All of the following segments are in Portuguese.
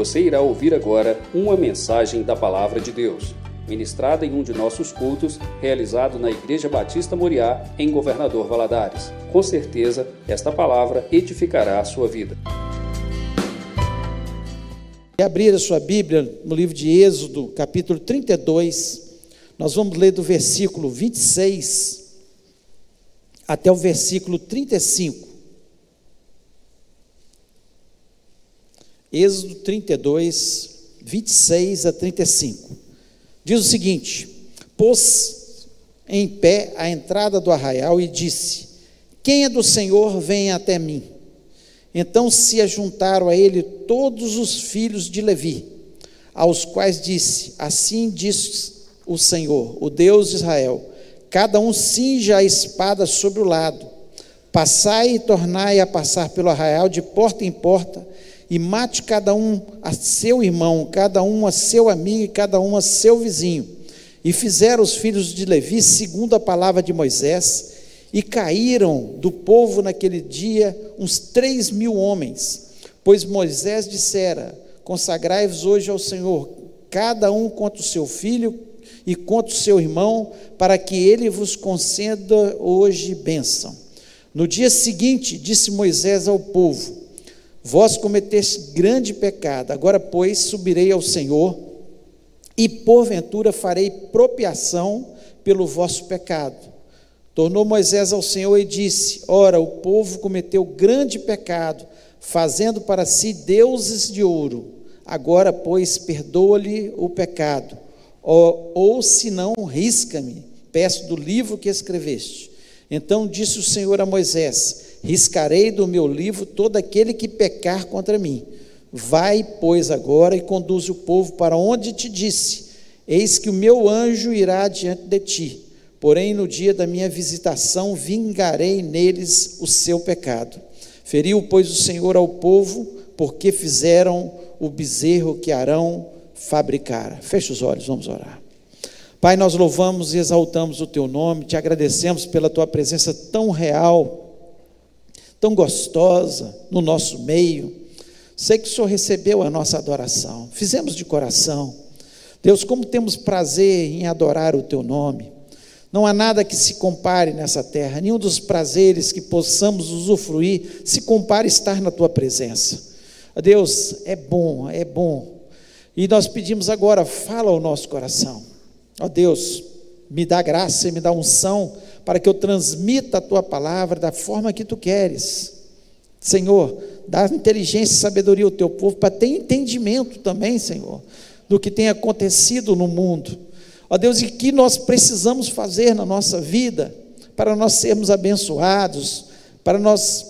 Você irá ouvir agora uma mensagem da Palavra de Deus, ministrada em um de nossos cultos, realizado na Igreja Batista Moriá, em Governador Valadares. Com certeza, esta palavra edificará a sua vida. E abrir a sua Bíblia no livro de Êxodo, capítulo 32, nós vamos ler do versículo 26 até o versículo 35. Êxodo 32, 26 a 35. Diz o seguinte: Pôs em pé a entrada do arraial e disse: Quem é do Senhor, venha até mim. Então se ajuntaram a ele todos os filhos de Levi, aos quais disse: Assim diz o Senhor, o Deus de Israel: Cada um cinja a espada sobre o lado, passai e tornai a passar pelo arraial de porta em porta e mate cada um a seu irmão, cada um a seu amigo e cada um a seu vizinho. E fizeram os filhos de Levi segundo a palavra de Moisés, e caíram do povo naquele dia uns três mil homens, pois Moisés dissera: Consagrai-vos hoje ao Senhor, cada um contra o seu filho e contra o seu irmão, para que ele vos conceda hoje bênção. No dia seguinte, disse Moisés ao povo: Vós cometeste grande pecado, agora, pois, subirei ao Senhor, e porventura farei propiação pelo vosso pecado. Tornou Moisés ao Senhor e disse: Ora, o povo cometeu grande pecado, fazendo para si deuses de ouro. Agora, pois, perdoa-lhe o pecado. Ou, ou se não, risca-me, peço do livro que escreveste. Então disse o Senhor a Moisés: riscarei do meu livro todo aquele que pecar contra mim. Vai, pois, agora e conduz o povo para onde te disse: Eis que o meu anjo irá diante de ti. Porém, no dia da minha visitação, vingarei neles o seu pecado. Feriu, pois, o Senhor ao povo, porque fizeram o bezerro que Arão fabricara. Feche os olhos, vamos orar. Pai, nós louvamos e exaltamos o teu nome, te agradecemos pela tua presença tão real tão gostosa no nosso meio. Sei que o Senhor recebeu a nossa adoração, fizemos de coração. Deus, como temos prazer em adorar o Teu nome. Não há nada que se compare nessa terra, nenhum dos prazeres que possamos usufruir se compare estar na Tua presença. Deus, é bom, é bom. E nós pedimos agora, fala ao nosso coração. Ó Deus, me dá graça e me dá unção para que eu transmita a tua palavra da forma que tu queres. Senhor, dá inteligência e sabedoria ao teu povo para ter entendimento também, Senhor, do que tem acontecido no mundo. Ó Deus, e que nós precisamos fazer na nossa vida para nós sermos abençoados, para nós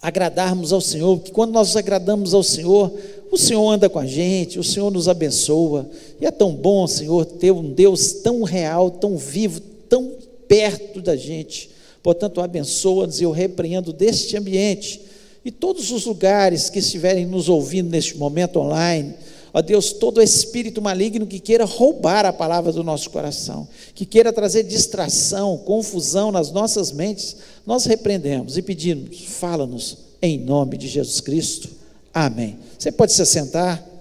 agradarmos ao Senhor, que quando nós agradamos ao Senhor, o Senhor anda com a gente, o Senhor nos abençoa. E é tão bom, Senhor, ter um Deus tão real, tão vivo, tão perto da gente. Portanto, abençoa-nos e eu repreendo deste ambiente e todos os lugares que estiverem nos ouvindo neste momento online. Ó Deus, todo espírito maligno que queira roubar a palavra do nosso coração, que queira trazer distração, confusão nas nossas mentes, nós repreendemos e pedimos, fala-nos em nome de Jesus Cristo. Amém. Você pode se assentar.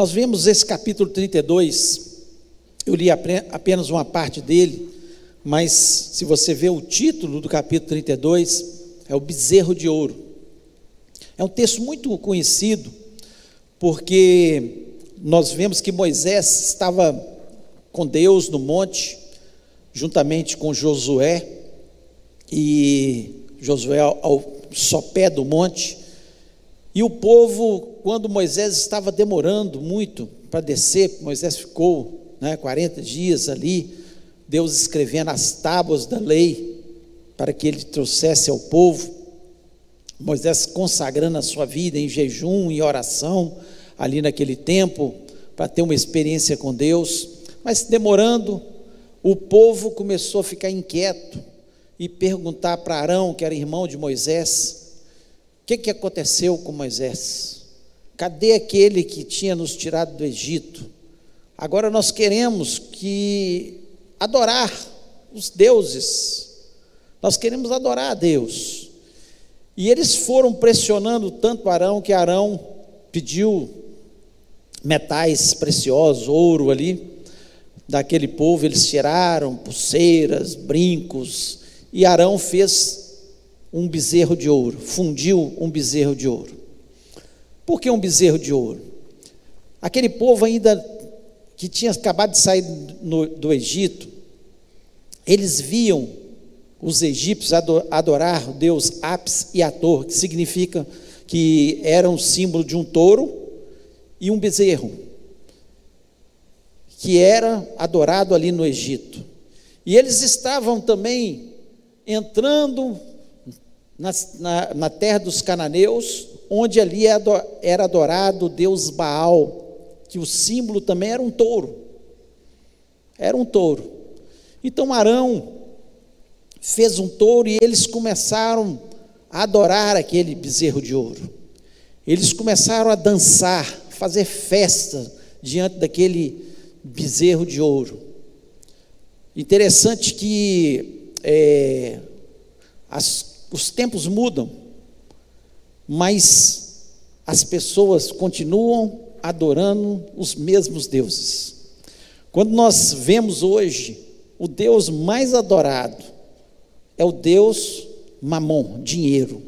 Nós vemos esse capítulo 32, eu li apenas uma parte dele, mas se você vê o título do capítulo 32, é o bezerro de ouro. É um texto muito conhecido, porque nós vemos que Moisés estava com Deus no monte, juntamente com Josué, e Josué ao sopé do monte, e o povo, quando Moisés estava demorando muito para descer, Moisés ficou né, 40 dias ali, Deus escrevendo as tábuas da lei para que ele trouxesse ao povo, Moisés consagrando a sua vida em jejum e oração ali naquele tempo, para ter uma experiência com Deus, mas demorando, o povo começou a ficar inquieto e perguntar para Arão, que era irmão de Moisés, que, que aconteceu com Moisés? Cadê aquele que tinha nos tirado do Egito? Agora nós queremos que adorar os deuses. Nós queremos adorar a Deus. E eles foram pressionando tanto Arão que Arão pediu metais preciosos, ouro ali, daquele povo. Eles tiraram pulseiras, brincos, e Arão fez um bezerro de ouro, fundiu um bezerro de ouro. Por que um bezerro de ouro? Aquele povo ainda que tinha acabado de sair no, do Egito, eles viam os egípcios adorar o deus Apis e Ator, que significa que era um símbolo de um touro e um bezerro, que era adorado ali no Egito. E eles estavam também entrando na, na, na terra dos cananeus, onde ali era adorado o deus Baal, que o símbolo também era um touro. Era um touro. Então Arão fez um touro e eles começaram a adorar aquele bezerro de ouro. Eles começaram a dançar, fazer festa diante daquele bezerro de ouro. Interessante que é, as, os tempos mudam, mas as pessoas continuam adorando os mesmos deuses. Quando nós vemos hoje o Deus mais adorado é o Deus mamon, dinheiro.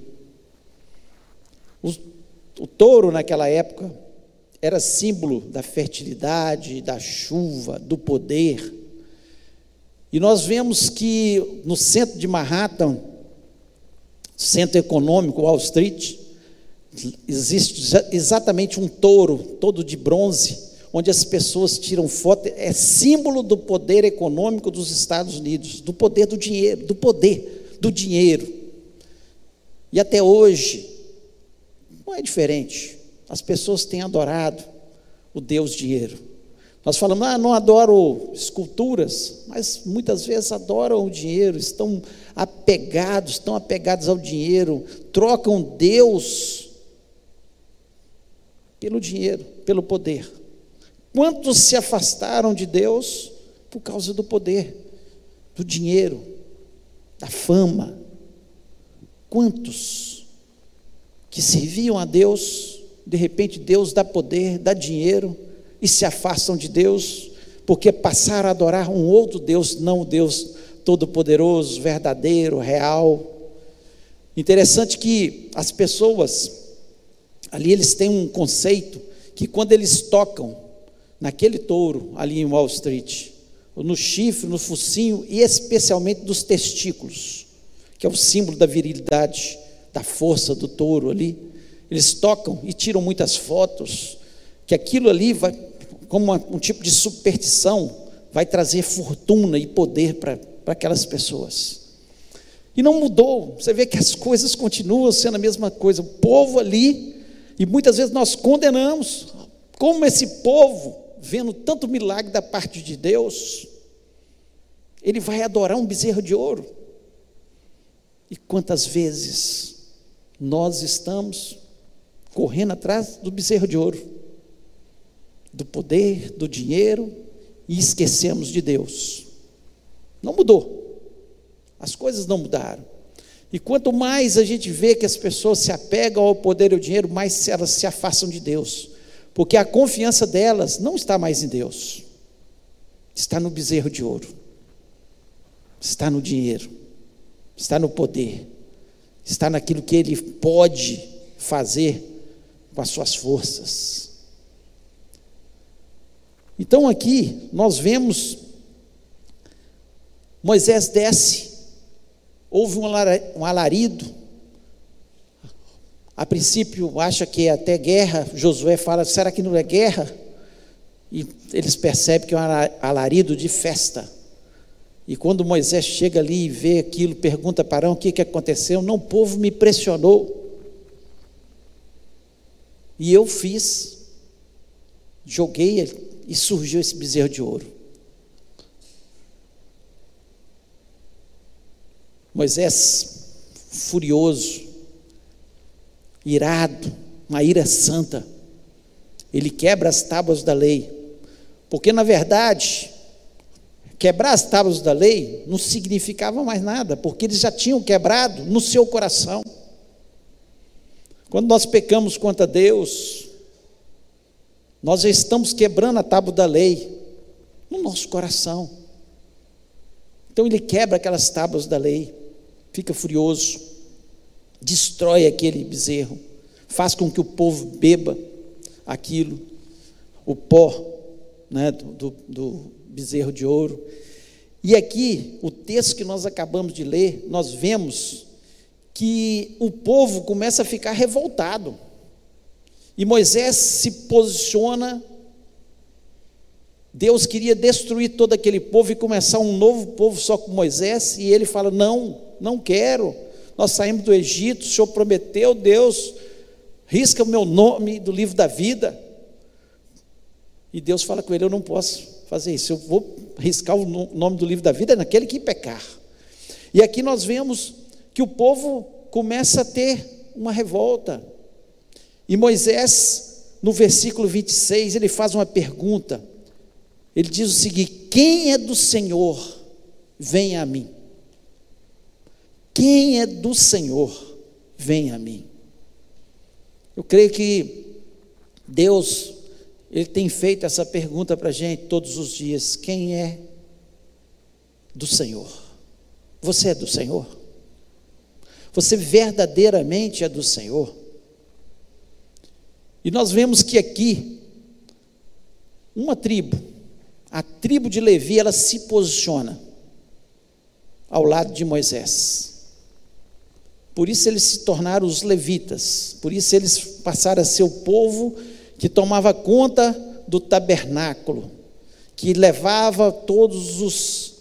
O, o touro naquela época era símbolo da fertilidade, da chuva, do poder. E nós vemos que no centro de Manhattan, centro econômico, Wall Street, existe exatamente um touro todo de bronze, onde as pessoas tiram foto, é símbolo do poder econômico dos Estados Unidos, do poder do dinheiro, do poder do dinheiro. E até hoje, não é diferente. As pessoas têm adorado o Deus dinheiro. Nós falamos, ah, não adoro esculturas, mas muitas vezes adoram o dinheiro, estão apegados, estão apegados ao dinheiro, trocam Deus pelo dinheiro, pelo poder. Quantos se afastaram de Deus por causa do poder, do dinheiro, da fama? Quantos que serviam a Deus, de repente Deus dá poder, dá dinheiro e se afastam de Deus porque passaram a adorar um outro Deus, não o Deus todo-poderoso, verdadeiro, real. Interessante que as pessoas Ali eles têm um conceito que quando eles tocam naquele touro ali em Wall Street, no chifre, no focinho e especialmente dos testículos, que é o símbolo da virilidade, da força do touro ali, eles tocam e tiram muitas fotos, que aquilo ali vai, como um tipo de superstição, vai trazer fortuna e poder para aquelas pessoas. E não mudou, você vê que as coisas continuam sendo a mesma coisa, o povo ali e muitas vezes nós condenamos, como esse povo, vendo tanto milagre da parte de Deus, ele vai adorar um bezerro de ouro. E quantas vezes nós estamos correndo atrás do bezerro de ouro, do poder, do dinheiro, e esquecemos de Deus. Não mudou. As coisas não mudaram. E quanto mais a gente vê que as pessoas se apegam ao poder e ao dinheiro, mais elas se afastam de Deus. Porque a confiança delas não está mais em Deus, está no bezerro de ouro, está no dinheiro, está no poder, está naquilo que ele pode fazer com as suas forças. Então aqui nós vemos Moisés desce houve um alarido. A princípio, acha que é até guerra. Josué fala: será que não é guerra? E eles percebem que é um alarido de festa. E quando Moisés chega ali e vê aquilo, pergunta para Arão o que, que aconteceu. Não, o povo me pressionou. E eu fiz, joguei e surgiu esse bezerro de ouro. Moisés, furioso, irado, uma ira santa, ele quebra as tábuas da lei, porque na verdade, quebrar as tábuas da lei não significava mais nada, porque eles já tinham quebrado no seu coração. Quando nós pecamos contra Deus, nós já estamos quebrando a tábua da lei no nosso coração. Então ele quebra aquelas tábuas da lei, fica furioso, destrói aquele bezerro, faz com que o povo beba aquilo, o pó né, do, do, bezerro de ouro. E aqui, o texto que nós acabamos de ler, nós vemos que o povo começa a ficar revoltado. E Moisés se posiciona. Deus queria destruir todo aquele povo e começar um novo povo só com Moisés, e ele fala: Não, não quero. Nós saímos do Egito, o Senhor prometeu, Deus, risca o meu nome do livro da vida. E Deus fala com ele: Eu não posso fazer isso, eu vou riscar o nome do livro da vida naquele que pecar. E aqui nós vemos que o povo começa a ter uma revolta. E Moisés, no versículo 26, ele faz uma pergunta. Ele diz o seguinte: Quem é do Senhor, venha a mim. Quem é do Senhor, venha a mim. Eu creio que Deus ele tem feito essa pergunta para a gente todos os dias: quem é do Senhor? Você é do Senhor? Você verdadeiramente é do Senhor? E nós vemos que aqui, uma tribo, a tribo de Levi, ela se posiciona ao lado de Moisés. Por isso eles se tornaram os levitas, por isso eles passaram a ser o povo que tomava conta do tabernáculo, que levava todos os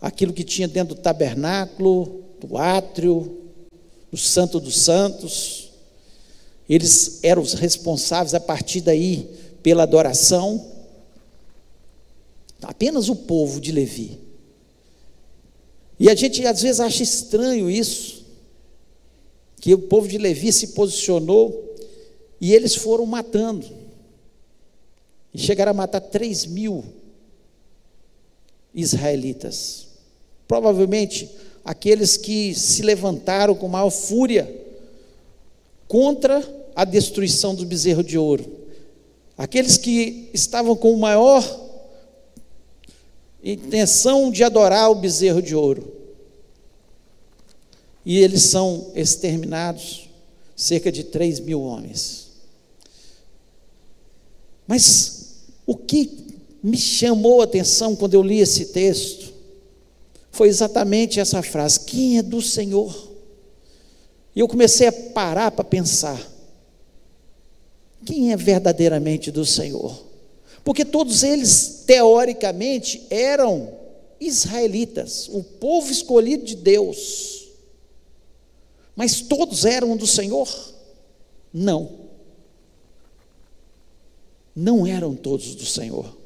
aquilo que tinha dentro do tabernáculo, do átrio, do santo dos santos. Eles eram os responsáveis a partir daí pela adoração. Apenas o povo de Levi. E a gente às vezes acha estranho isso, que o povo de Levi se posicionou e eles foram matando. E chegaram a matar 3 mil israelitas. Provavelmente aqueles que se levantaram com maior fúria contra a destruição do bezerro de ouro. Aqueles que estavam com maior intenção de adorar o bezerro de ouro. E eles são exterminados, cerca de 3 mil homens. Mas o que me chamou a atenção quando eu li esse texto foi exatamente essa frase: quem é do Senhor? E eu comecei a parar para pensar: quem é verdadeiramente do Senhor? Porque todos eles, teoricamente, eram israelitas, o povo escolhido de Deus. Mas todos eram do Senhor? Não não eram todos do Senhor.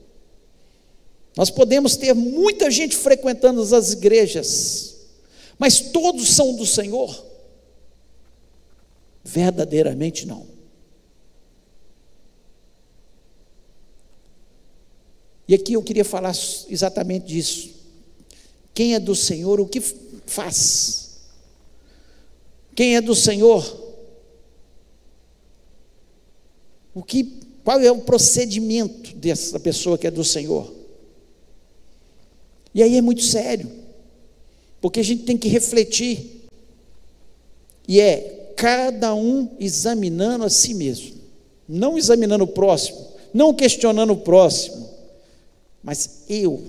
Nós podemos ter muita gente frequentando as igrejas, mas todos são do Senhor? Verdadeiramente não. E aqui eu queria falar exatamente disso. Quem é do Senhor, o que faz? Quem é do Senhor, o que qual é o procedimento dessa pessoa que é do Senhor? E aí é muito sério, porque a gente tem que refletir, e é cada um examinando a si mesmo, não examinando o próximo, não questionando o próximo, mas eu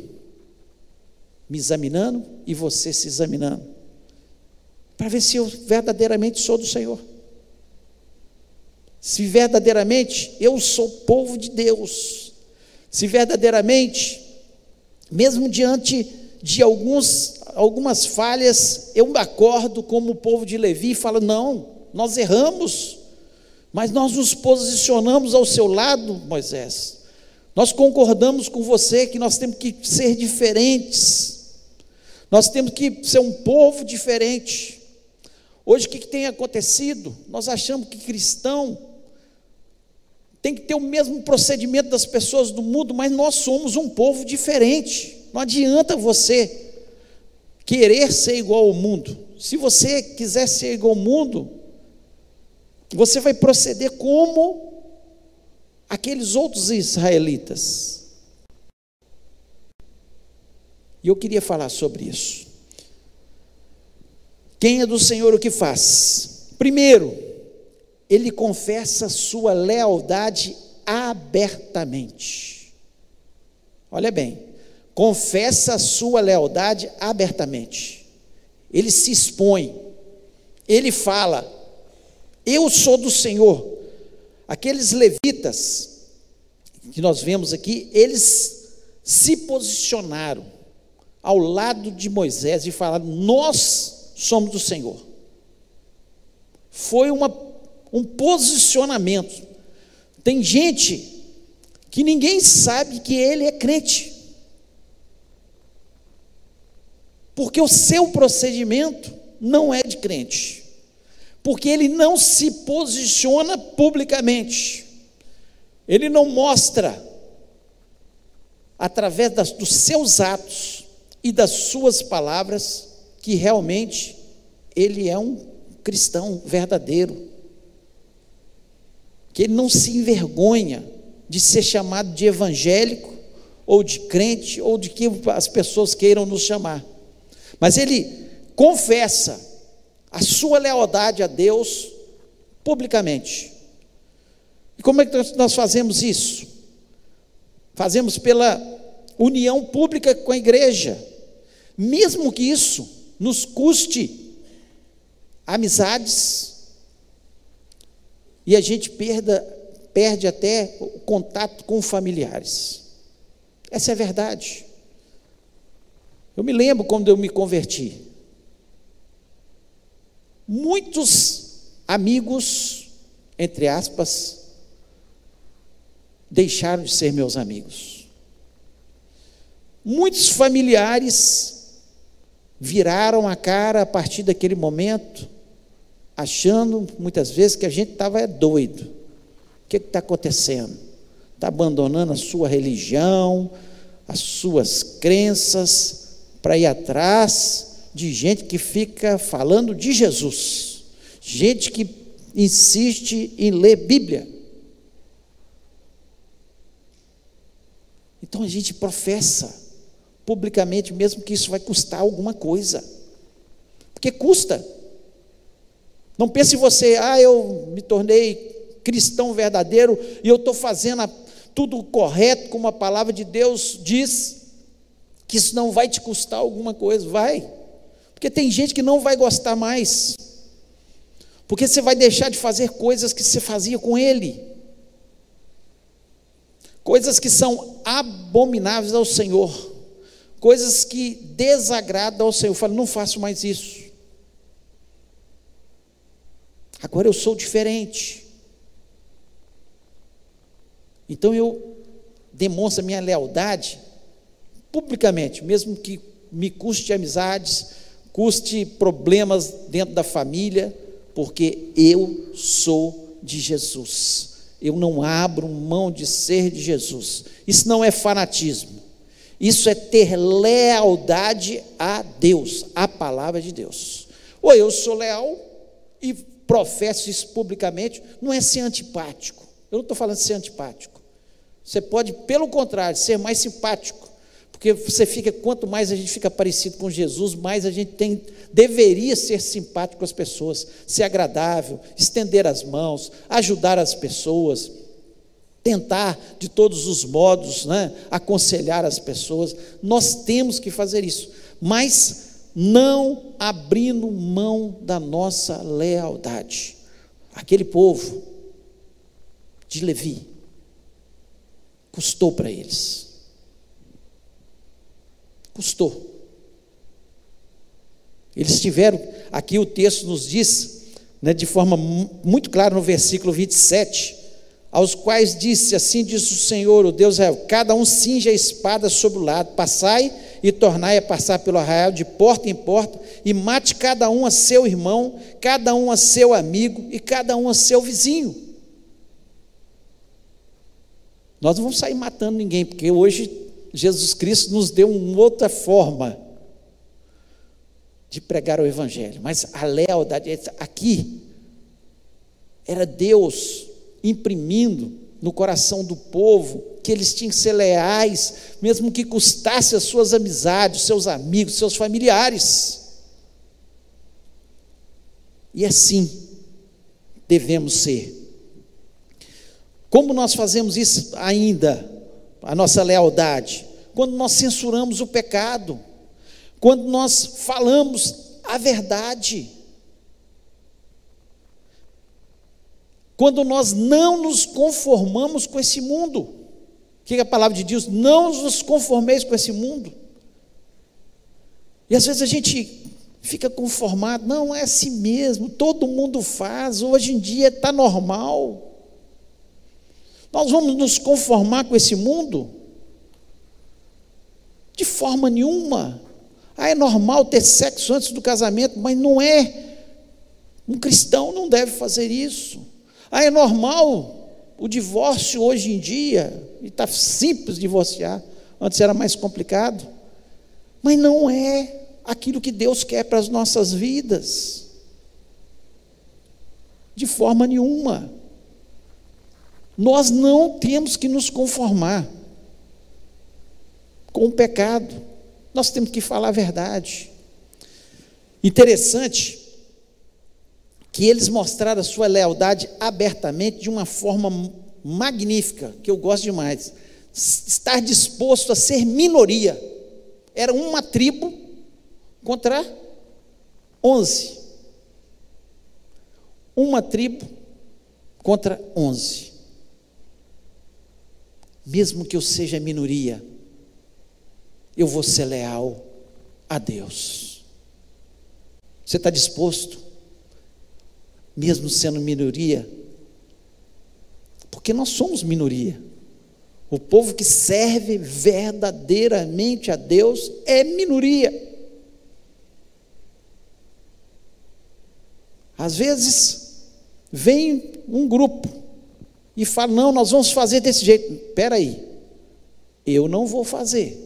me examinando e você se examinando, para ver se eu verdadeiramente sou do Senhor se verdadeiramente eu sou povo de Deus, se verdadeiramente, mesmo diante de alguns, algumas falhas, eu me acordo como o povo de Levi e falo: não, nós erramos, mas nós nos posicionamos ao seu lado, Moisés. Nós concordamos com você que nós temos que ser diferentes, nós temos que ser um povo diferente. Hoje o que, que tem acontecido? Nós achamos que cristão tem que ter o mesmo procedimento das pessoas do mundo, mas nós somos um povo diferente. Não adianta você querer ser igual ao mundo. Se você quiser ser igual ao mundo, você vai proceder como aqueles outros israelitas. E eu queria falar sobre isso. Quem é do Senhor o que faz? Primeiro, ele confessa sua lealdade abertamente. Olha bem, confessa sua lealdade abertamente. Ele se expõe, ele fala: Eu sou do Senhor. Aqueles levitas que nós vemos aqui, eles se posicionaram ao lado de Moisés e falaram: Nós somos do Senhor. Foi uma, um posicionamento. Tem gente que ninguém sabe que ele é crente. Porque o seu procedimento não é de crente. Porque ele não se posiciona publicamente. Ele não mostra, através das, dos seus atos e das suas palavras, que realmente ele é um cristão verdadeiro. Que ele não se envergonha de ser chamado de evangélico, ou de crente, ou de que as pessoas queiram nos chamar. Mas ele confessa a sua lealdade a Deus publicamente. E como é que nós fazemos isso? Fazemos pela união pública com a igreja, mesmo que isso nos custe amizades e a gente perda, perde até o contato com familiares. Essa é a verdade. Eu me lembro quando eu me converti. Muitos amigos, entre aspas, deixaram de ser meus amigos. Muitos familiares viraram a cara a partir daquele momento, achando muitas vezes que a gente estava é doido. O que está acontecendo? Está abandonando a sua religião, as suas crenças, para ir atrás de gente que fica falando de Jesus, gente que insiste em ler Bíblia. Então a gente professa publicamente, mesmo que isso vai custar alguma coisa, porque custa. Não pense você, ah, eu me tornei cristão verdadeiro e eu estou fazendo tudo correto, como a palavra de Deus diz que isso não vai te custar alguma coisa, vai. Porque tem gente que não vai gostar mais. Porque você vai deixar de fazer coisas que você fazia com ele. Coisas que são abomináveis ao Senhor. Coisas que desagradam ao Senhor. Eu falo, não faço mais isso. Agora eu sou diferente. Então eu demonstro a minha lealdade publicamente, mesmo que me custe amizades, custe problemas dentro da família, porque eu sou de Jesus. Eu não abro mão de ser de Jesus. Isso não é fanatismo. Isso é ter lealdade a Deus, a palavra de Deus. Ou eu sou leal e professo isso publicamente, não é ser antipático. Eu não estou falando de ser antipático. Você pode, pelo contrário, ser mais simpático porque você fica, quanto mais a gente fica parecido com Jesus, mais a gente tem, deveria ser simpático com as pessoas, ser agradável, estender as mãos, ajudar as pessoas, tentar de todos os modos, né, aconselhar as pessoas. Nós temos que fazer isso, mas não abrindo mão da nossa lealdade. Aquele povo de Levi custou para eles Custou. Eles tiveram, aqui o texto nos diz, né, de forma muito clara no versículo 27, aos quais disse: Assim diz o Senhor, o Deus Israel: Cada um cinge a espada sobre o lado, passai e tornai a passar pelo arraial de porta em porta, e mate cada um a seu irmão, cada um a seu amigo e cada um a seu vizinho. Nós não vamos sair matando ninguém, porque hoje Jesus Cristo nos deu uma outra forma de pregar o Evangelho, mas a lealdade, aqui, era Deus imprimindo no coração do povo que eles tinham que ser leais, mesmo que custasse as suas amizades, seus amigos, seus familiares. E assim devemos ser. Como nós fazemos isso ainda, a nossa lealdade? Quando nós censuramos o pecado, quando nós falamos a verdade. Quando nós não nos conformamos com esse mundo. O que é a palavra de Deus? Não nos conformeis com esse mundo. E às vezes a gente fica conformado, não é assim mesmo, todo mundo faz, hoje em dia está normal. Nós vamos nos conformar com esse mundo? De forma nenhuma. Ah, é normal ter sexo antes do casamento, mas não é. Um cristão não deve fazer isso. Ah, é normal o divórcio hoje em dia, e está simples divorciar, antes era mais complicado, mas não é aquilo que Deus quer para as nossas vidas, de forma nenhuma. Nós não temos que nos conformar com o pecado, nós temos que falar a verdade. Interessante que eles mostraram a sua lealdade abertamente de uma forma magnífica, que eu gosto demais. Estar disposto a ser minoria. Era uma tribo contra onze. Uma tribo contra onze. Mesmo que eu seja minoria, eu vou ser leal a Deus. Você está disposto? Mesmo sendo minoria, porque nós somos minoria. O povo que serve verdadeiramente a Deus é minoria. Às vezes, vem um grupo e fala: não, nós vamos fazer desse jeito. Espera aí, eu não vou fazer,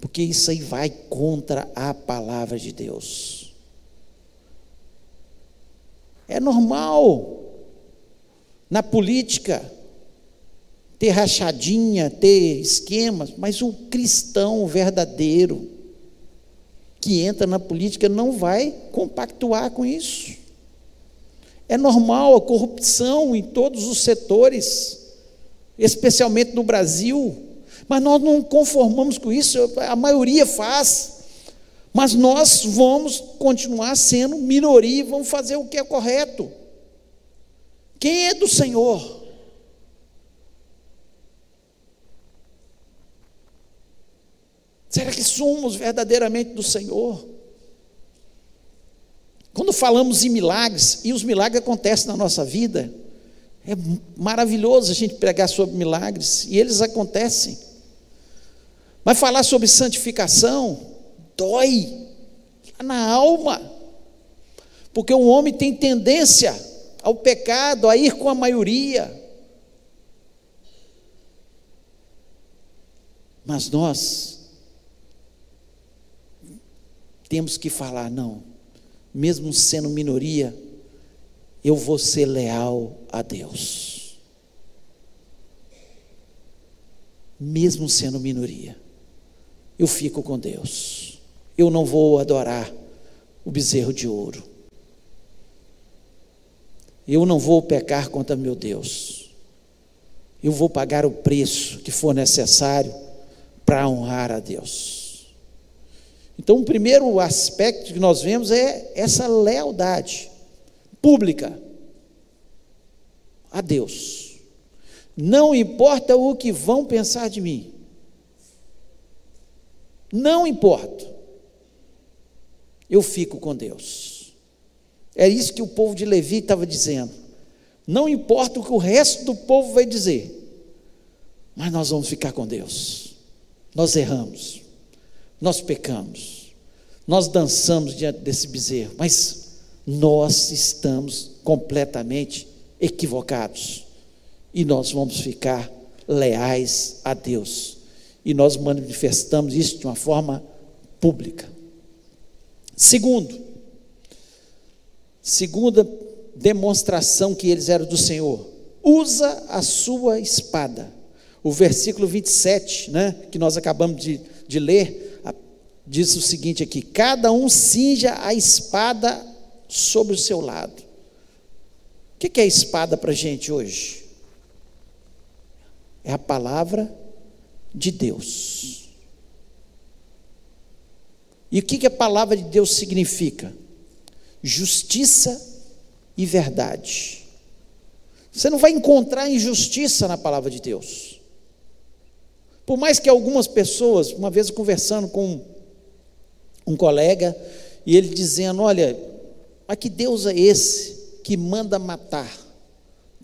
porque isso aí vai contra a palavra de Deus. É normal na política ter rachadinha, ter esquemas, mas o cristão verdadeiro que entra na política não vai compactuar com isso. É normal a corrupção em todos os setores, especialmente no Brasil, mas nós não conformamos com isso, a maioria faz. Mas nós vamos continuar sendo minoria e vamos fazer o que é correto. Quem é do Senhor? Será que somos verdadeiramente do Senhor? Quando falamos em milagres, e os milagres acontecem na nossa vida, é maravilhoso a gente pregar sobre milagres, e eles acontecem. Mas falar sobre santificação, dói na alma, porque o homem tem tendência ao pecado, a ir com a maioria. Mas nós temos que falar, não, mesmo sendo minoria, eu vou ser leal a Deus. Mesmo sendo minoria, eu fico com Deus eu não vou adorar o bezerro de ouro. Eu não vou pecar contra meu Deus. Eu vou pagar o preço que for necessário para honrar a Deus. Então, o primeiro aspecto que nós vemos é essa lealdade pública a Deus. Não importa o que vão pensar de mim. Não importa eu fico com Deus. É isso que o povo de Levi estava dizendo. Não importa o que o resto do povo vai dizer, mas nós vamos ficar com Deus. Nós erramos, nós pecamos, nós dançamos diante desse bezerro, mas nós estamos completamente equivocados e nós vamos ficar leais a Deus e nós manifestamos isso de uma forma pública. Segundo, segunda demonstração que eles eram do Senhor, usa a sua espada. O versículo 27, né, que nós acabamos de, de ler, diz o seguinte aqui: cada um cinja a espada sobre o seu lado. O que é a espada para a gente hoje? É a palavra de Deus. E o que, que a palavra de Deus significa? Justiça e verdade. Você não vai encontrar injustiça na palavra de Deus. Por mais que algumas pessoas, uma vez conversando com um colega, e ele dizendo: Olha, mas que Deus é esse que manda matar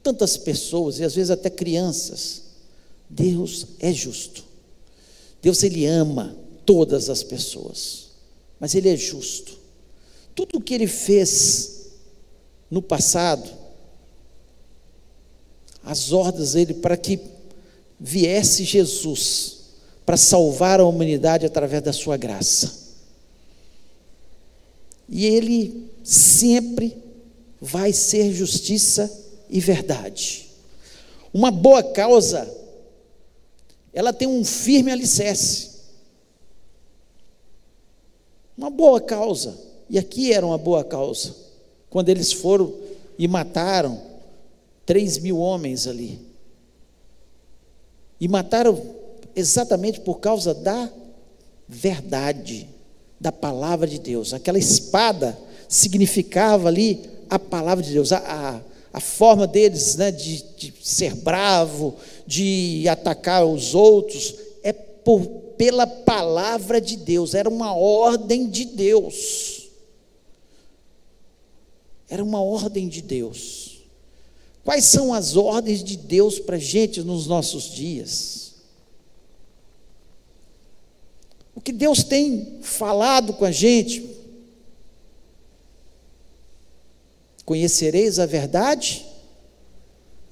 tantas pessoas e às vezes até crianças? Deus é justo. Deus ele ama todas as pessoas, mas ele é justo. Tudo o que ele fez no passado, as ordens dele para que viesse Jesus para salvar a humanidade através da sua graça. E ele sempre vai ser justiça e verdade. Uma boa causa, ela tem um firme alicerce. Uma boa causa, e aqui era uma boa causa quando eles foram e mataram três mil homens ali. E mataram exatamente por causa da verdade, da palavra de Deus. Aquela espada significava ali a palavra de Deus, a, a, a forma deles né, de, de ser bravo, de atacar os outros, é por, pela palavra de Deus, era uma ordem de Deus. Era uma ordem de Deus. Quais são as ordens de Deus para a gente nos nossos dias? O que Deus tem falado com a gente? Conhecereis a verdade,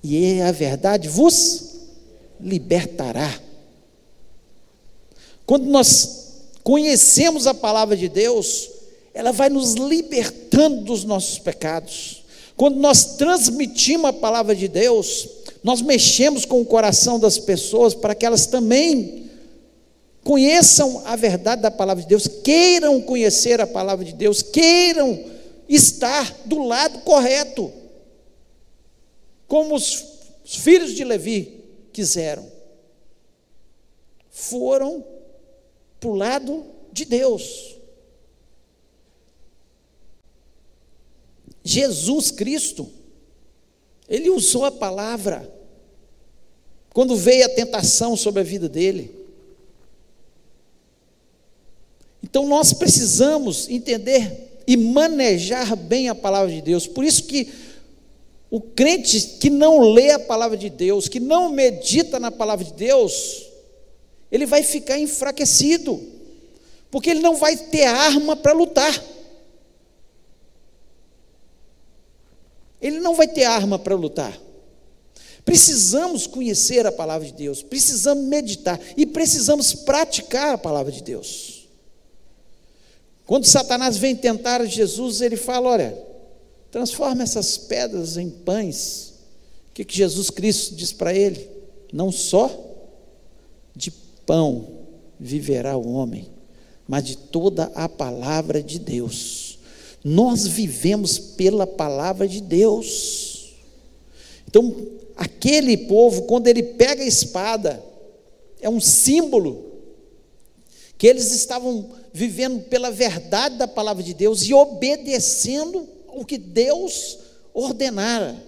e a verdade vos libertará. Quando nós conhecemos a palavra de Deus, ela vai nos libertando dos nossos pecados. Quando nós transmitimos a palavra de Deus, nós mexemos com o coração das pessoas para que elas também conheçam a verdade da palavra de Deus, queiram conhecer a palavra de Deus, queiram estar do lado correto, como os filhos de Levi quiseram. Foram para o lado de Deus. Jesus Cristo, ele usou a palavra quando veio a tentação sobre a vida dele. Então nós precisamos entender e manejar bem a palavra de Deus. Por isso que o crente que não lê a palavra de Deus, que não medita na palavra de Deus, ele vai ficar enfraquecido, porque ele não vai ter arma para lutar. Ele não vai ter arma para lutar. Precisamos conhecer a palavra de Deus, precisamos meditar e precisamos praticar a palavra de Deus. Quando Satanás vem tentar Jesus, ele fala: Olha, transforma essas pedras em pães. O que, que Jesus Cristo diz para ele? Não só de pão viverá o homem, mas de toda a palavra de Deus. Nós vivemos pela palavra de Deus. Então, aquele povo, quando ele pega a espada, é um símbolo que eles estavam vivendo pela verdade da palavra de Deus e obedecendo o que Deus ordenara.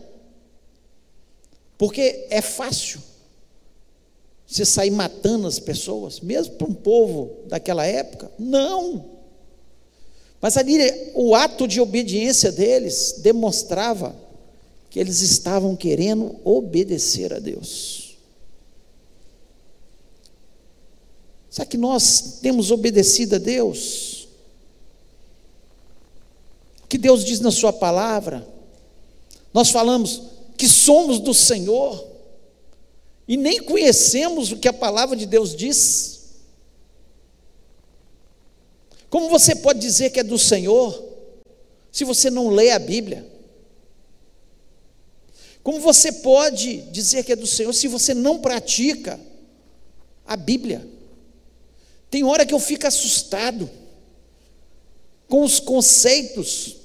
Porque é fácil você sair matando as pessoas, mesmo para um povo daquela época? Não. Mas ali o ato de obediência deles demonstrava que eles estavam querendo obedecer a Deus. Será que nós temos obedecido a Deus? O que Deus diz na Sua palavra? Nós falamos que somos do Senhor, e nem conhecemos o que a palavra de Deus diz? Como você pode dizer que é do Senhor se você não lê a Bíblia? Como você pode dizer que é do Senhor se você não pratica a Bíblia? Tem hora que eu fico assustado com os conceitos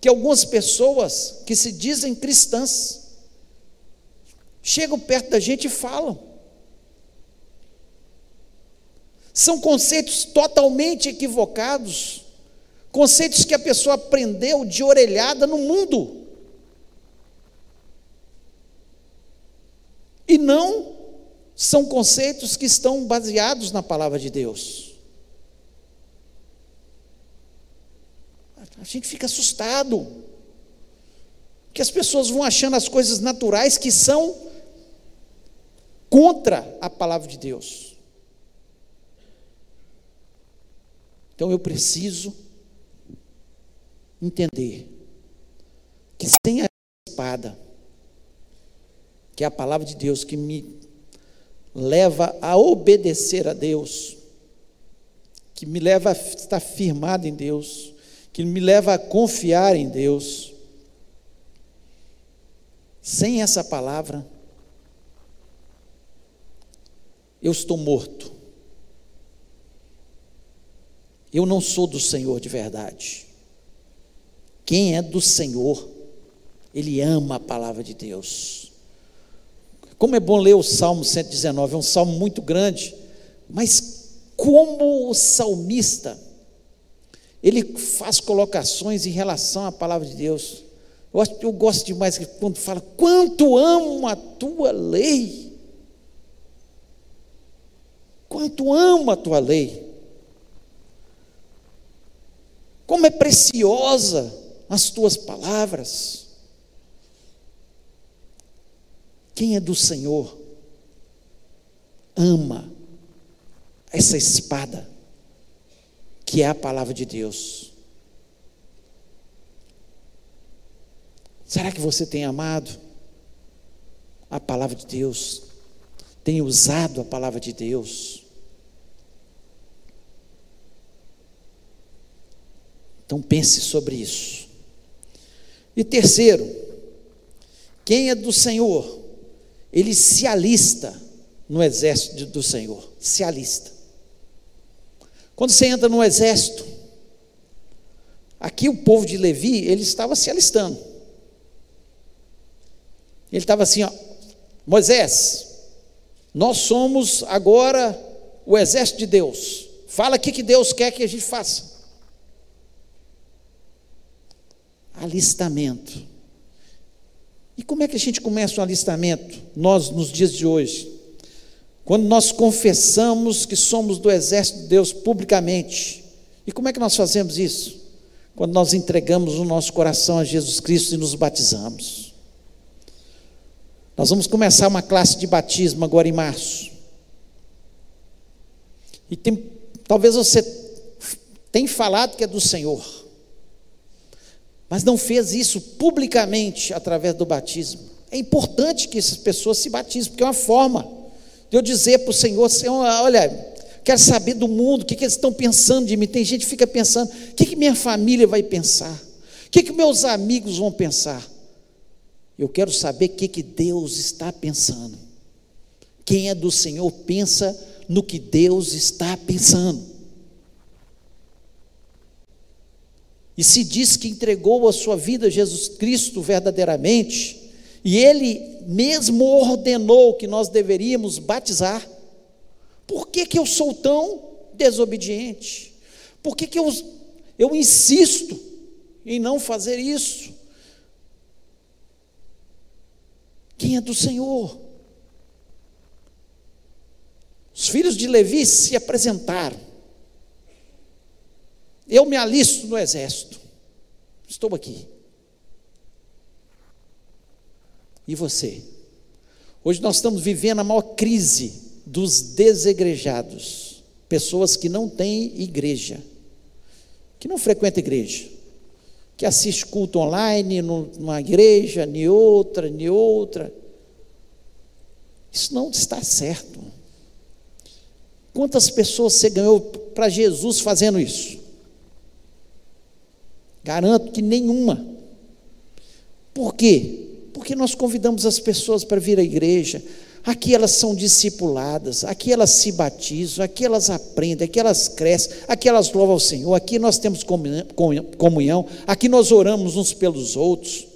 que algumas pessoas que se dizem cristãs chegam perto da gente e falam. São conceitos totalmente equivocados, conceitos que a pessoa aprendeu de orelhada no mundo. E não são conceitos que estão baseados na palavra de Deus. A gente fica assustado. Que as pessoas vão achando as coisas naturais que são contra a palavra de Deus. Então eu preciso entender que sem a espada, que é a palavra de Deus que me leva a obedecer a Deus, que me leva a estar firmado em Deus, que me leva a confiar em Deus. Sem essa palavra, eu estou morto. Eu não sou do Senhor de verdade. Quem é do Senhor, ele ama a palavra de Deus. Como é bom ler o Salmo 119, é um salmo muito grande, mas como o salmista ele faz colocações em relação à palavra de Deus. Eu, eu gosto demais quando fala, quanto amo a tua lei. Quanto amo a tua lei. Como é preciosa as tuas palavras. Quem é do Senhor ama essa espada que é a palavra de Deus. Será que você tem amado a palavra de Deus? Tem usado a palavra de Deus? Então pense sobre isso. E terceiro, quem é do Senhor, ele se alista no exército do Senhor, se alista. Quando você entra no exército, aqui o povo de Levi, ele estava se alistando. Ele estava assim, ó, Moisés, nós somos agora o exército de Deus. Fala o que Deus quer que a gente faça. Alistamento. E como é que a gente começa um alistamento? Nós, nos dias de hoje. Quando nós confessamos que somos do exército de Deus publicamente. E como é que nós fazemos isso? Quando nós entregamos o nosso coração a Jesus Cristo e nos batizamos. Nós vamos começar uma classe de batismo agora em março. E tem, talvez você tenha falado que é do Senhor, mas não fez isso publicamente através do batismo. É importante que essas pessoas se batizem, porque é uma forma de eu dizer para o Senhor, Senhor, olha, quero saber do mundo, o que, que eles estão pensando de mim. Tem gente que fica pensando, o que, que minha família vai pensar? O que, que meus amigos vão pensar? Eu quero saber o que, que Deus está pensando. Quem é do Senhor pensa no que Deus está pensando. E se diz que entregou a sua vida a Jesus Cristo verdadeiramente, e ele mesmo ordenou que nós deveríamos batizar. Por que, que eu sou tão desobediente? Por que, que eu, eu insisto em não fazer isso? Quem é do Senhor? Os filhos de Levi se apresentaram. Eu me alisto no exército. Estou aqui. E você? Hoje nós estamos vivendo a maior crise dos desegrejados, pessoas que não têm igreja, que não frequentam igreja, que assiste culto online numa igreja, nem outra, nem outra. Isso não está certo. Quantas pessoas você ganhou para Jesus fazendo isso? Garanto que nenhuma. Por quê? Porque nós convidamos as pessoas para vir à igreja. Aqui elas são discipuladas, aqui elas se batizam, aqui elas aprendem, aqui elas crescem, aqui elas louvam ao Senhor, aqui nós temos comunhão, aqui nós oramos uns pelos outros.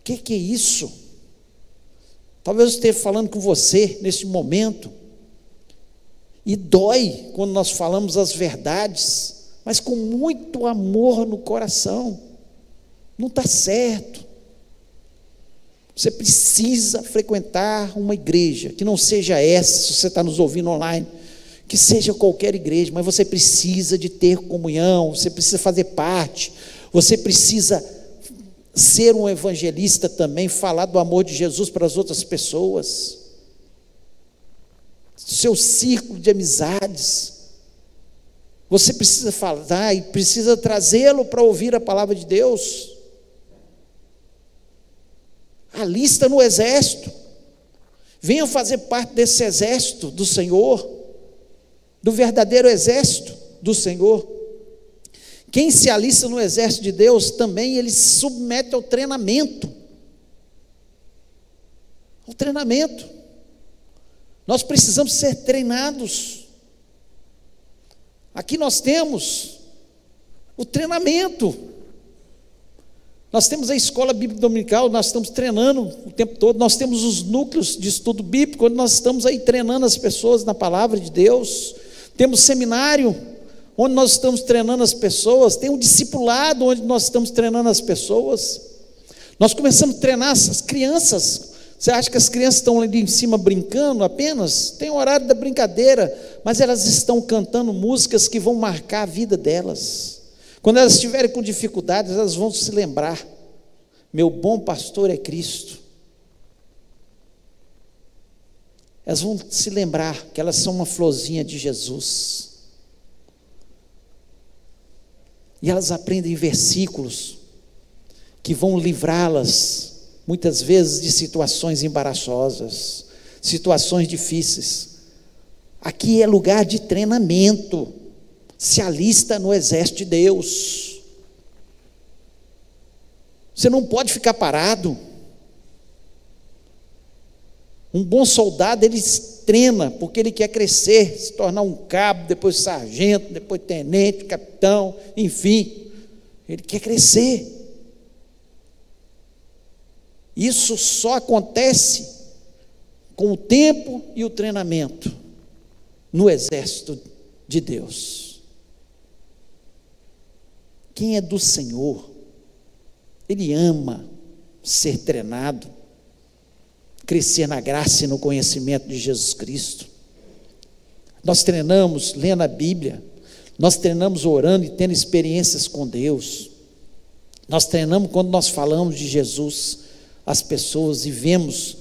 O que, que é isso? Talvez eu esteja falando com você nesse momento, e dói quando nós falamos as verdades, mas com muito amor no coração. Não está certo. Você precisa frequentar uma igreja, que não seja essa, se você está nos ouvindo online, que seja qualquer igreja, mas você precisa de ter comunhão, você precisa fazer parte, você precisa ser um evangelista também, falar do amor de Jesus para as outras pessoas. Seu círculo de amizades. Você precisa falar e precisa trazê-lo para ouvir a palavra de Deus. Alista no exército. Venham fazer parte desse exército do Senhor, do verdadeiro exército do Senhor. Quem se alista no exército de Deus também ele se submete ao treinamento. Ao treinamento. Nós precisamos ser treinados. Aqui nós temos o treinamento. Nós temos a escola bíblica dominical, nós estamos treinando o tempo todo, nós temos os núcleos de estudo bíblico, onde nós estamos aí treinando as pessoas na palavra de Deus. Temos seminário, onde nós estamos treinando as pessoas, tem um discipulado onde nós estamos treinando as pessoas. Nós começamos a treinar as crianças. Você acha que as crianças estão ali em cima brincando apenas? Tem o horário da brincadeira, mas elas estão cantando músicas que vão marcar a vida delas. Quando elas estiverem com dificuldades, elas vão se lembrar: meu bom pastor é Cristo. Elas vão se lembrar que elas são uma florzinha de Jesus. E elas aprendem versículos que vão livrá-las, muitas vezes, de situações embaraçosas, situações difíceis. Aqui é lugar de treinamento se alista no exército de Deus. Você não pode ficar parado. Um bom soldado, ele treina, porque ele quer crescer, se tornar um cabo, depois sargento, depois tenente, capitão, enfim. Ele quer crescer. Isso só acontece com o tempo e o treinamento no exército de Deus. Quem é do Senhor, ele ama ser treinado, crescer na graça e no conhecimento de Jesus Cristo. Nós treinamos lendo a Bíblia, nós treinamos orando e tendo experiências com Deus. Nós treinamos quando nós falamos de Jesus às pessoas e vemos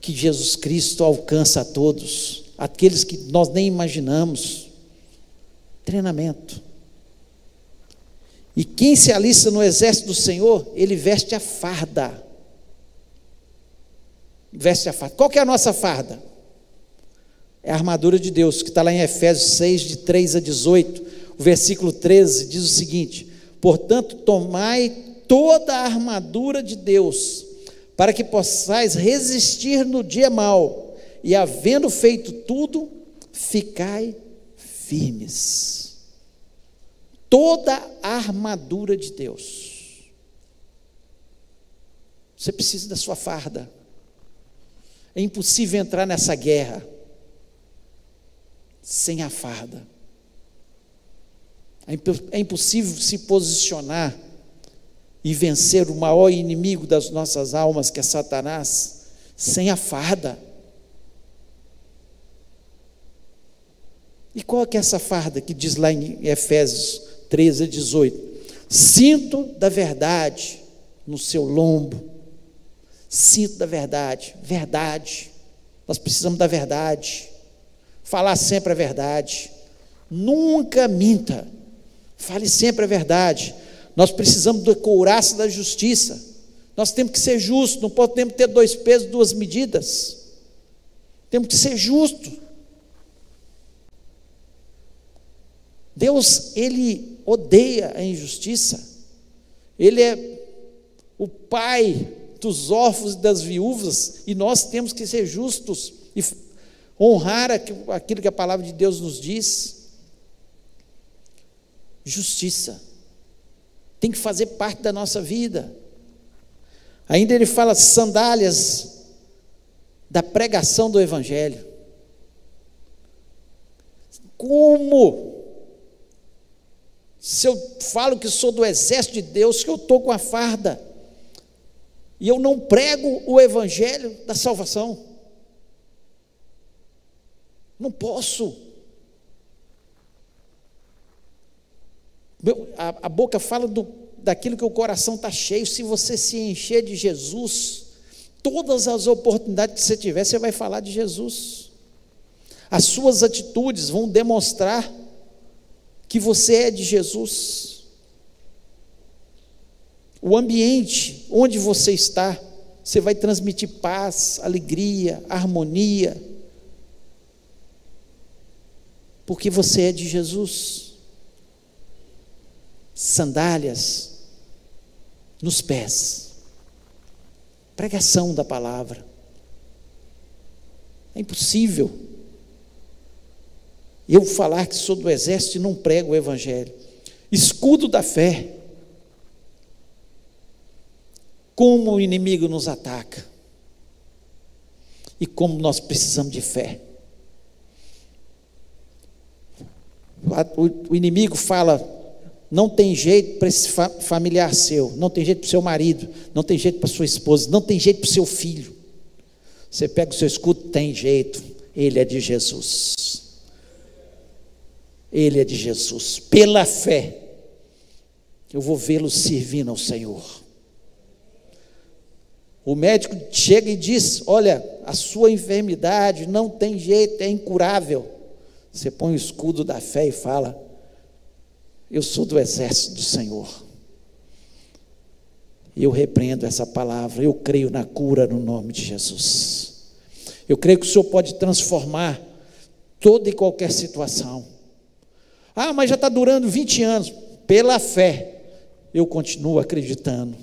que Jesus Cristo alcança a todos, aqueles que nós nem imaginamos. Treinamento. E quem se alista no exército do Senhor, ele veste a farda. Veste a farda. Qual que é a nossa farda? É a armadura de Deus, que está lá em Efésios 6, de 3 a 18. O versículo 13 diz o seguinte: Portanto, tomai toda a armadura de Deus, para que possais resistir no dia mau, e havendo feito tudo, ficai firmes toda a armadura de Deus. Você precisa da sua farda. É impossível entrar nessa guerra sem a farda. É, é impossível se posicionar e vencer o maior inimigo das nossas almas, que é Satanás, sem a farda. E qual é, é essa farda que diz lá em Efésios 13 a 18. Cinto da verdade no seu lombo. Cinto da verdade. Verdade. Nós precisamos da verdade. Falar sempre a verdade. Nunca minta. Fale sempre a verdade. Nós precisamos do couraço da justiça. Nós temos que ser justos, não podemos ter dois pesos, duas medidas. Temos que ser justos. Deus, Ele odeia a injustiça. Ele é o pai dos órfãos e das viúvas, e nós temos que ser justos e honrar aquilo que a palavra de Deus nos diz. Justiça tem que fazer parte da nossa vida. Ainda ele fala sandálias da pregação do Evangelho. Como? Se eu falo que sou do exército de Deus, que eu estou com a farda, e eu não prego o Evangelho da salvação, não posso. A, a, boca fala do, daquilo que o coração está cheio. Se você se encher de Jesus, todas as oportunidades que você tiver, você vai falar de Jesus. As suas atitudes vão demonstrar que você é de Jesus. O ambiente onde você está, você vai transmitir paz, alegria, harmonia, porque você é de Jesus. Sandálias nos pés, pregação da palavra. É impossível eu falar que sou do exército e não prego o evangelho. Escudo da fé. Como o inimigo nos ataca. E como nós precisamos de fé. O inimigo fala: não tem jeito para esse familiar seu, não tem jeito para o seu marido, não tem jeito para sua esposa, não tem jeito para o seu filho. Você pega o seu escudo, tem jeito, ele é de Jesus. Ele é de Jesus. Pela fé, eu vou vê-lo servindo ao Senhor. O médico chega e diz: Olha, a sua enfermidade não tem jeito, é incurável. Você põe o escudo da fé e fala: Eu sou do exército do Senhor. Eu repreendo essa palavra, eu creio na cura no nome de Jesus. Eu creio que o Senhor pode transformar toda e qualquer situação. Ah, mas já está durando 20 anos. Pela fé, eu continuo acreditando.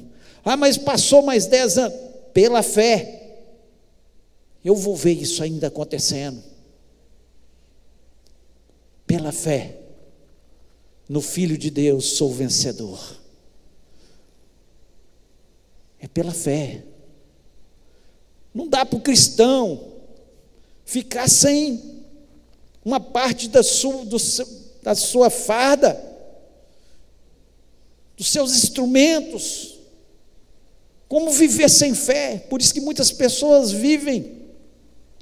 Ah, mas passou mais 10 anos. Pela fé, eu vou ver isso ainda acontecendo. Pela fé, no Filho de Deus sou vencedor. É pela fé. Não dá para o cristão ficar sem uma parte da sua, do seu, da sua farda, dos seus instrumentos. Como viver sem fé? Por isso que muitas pessoas vivem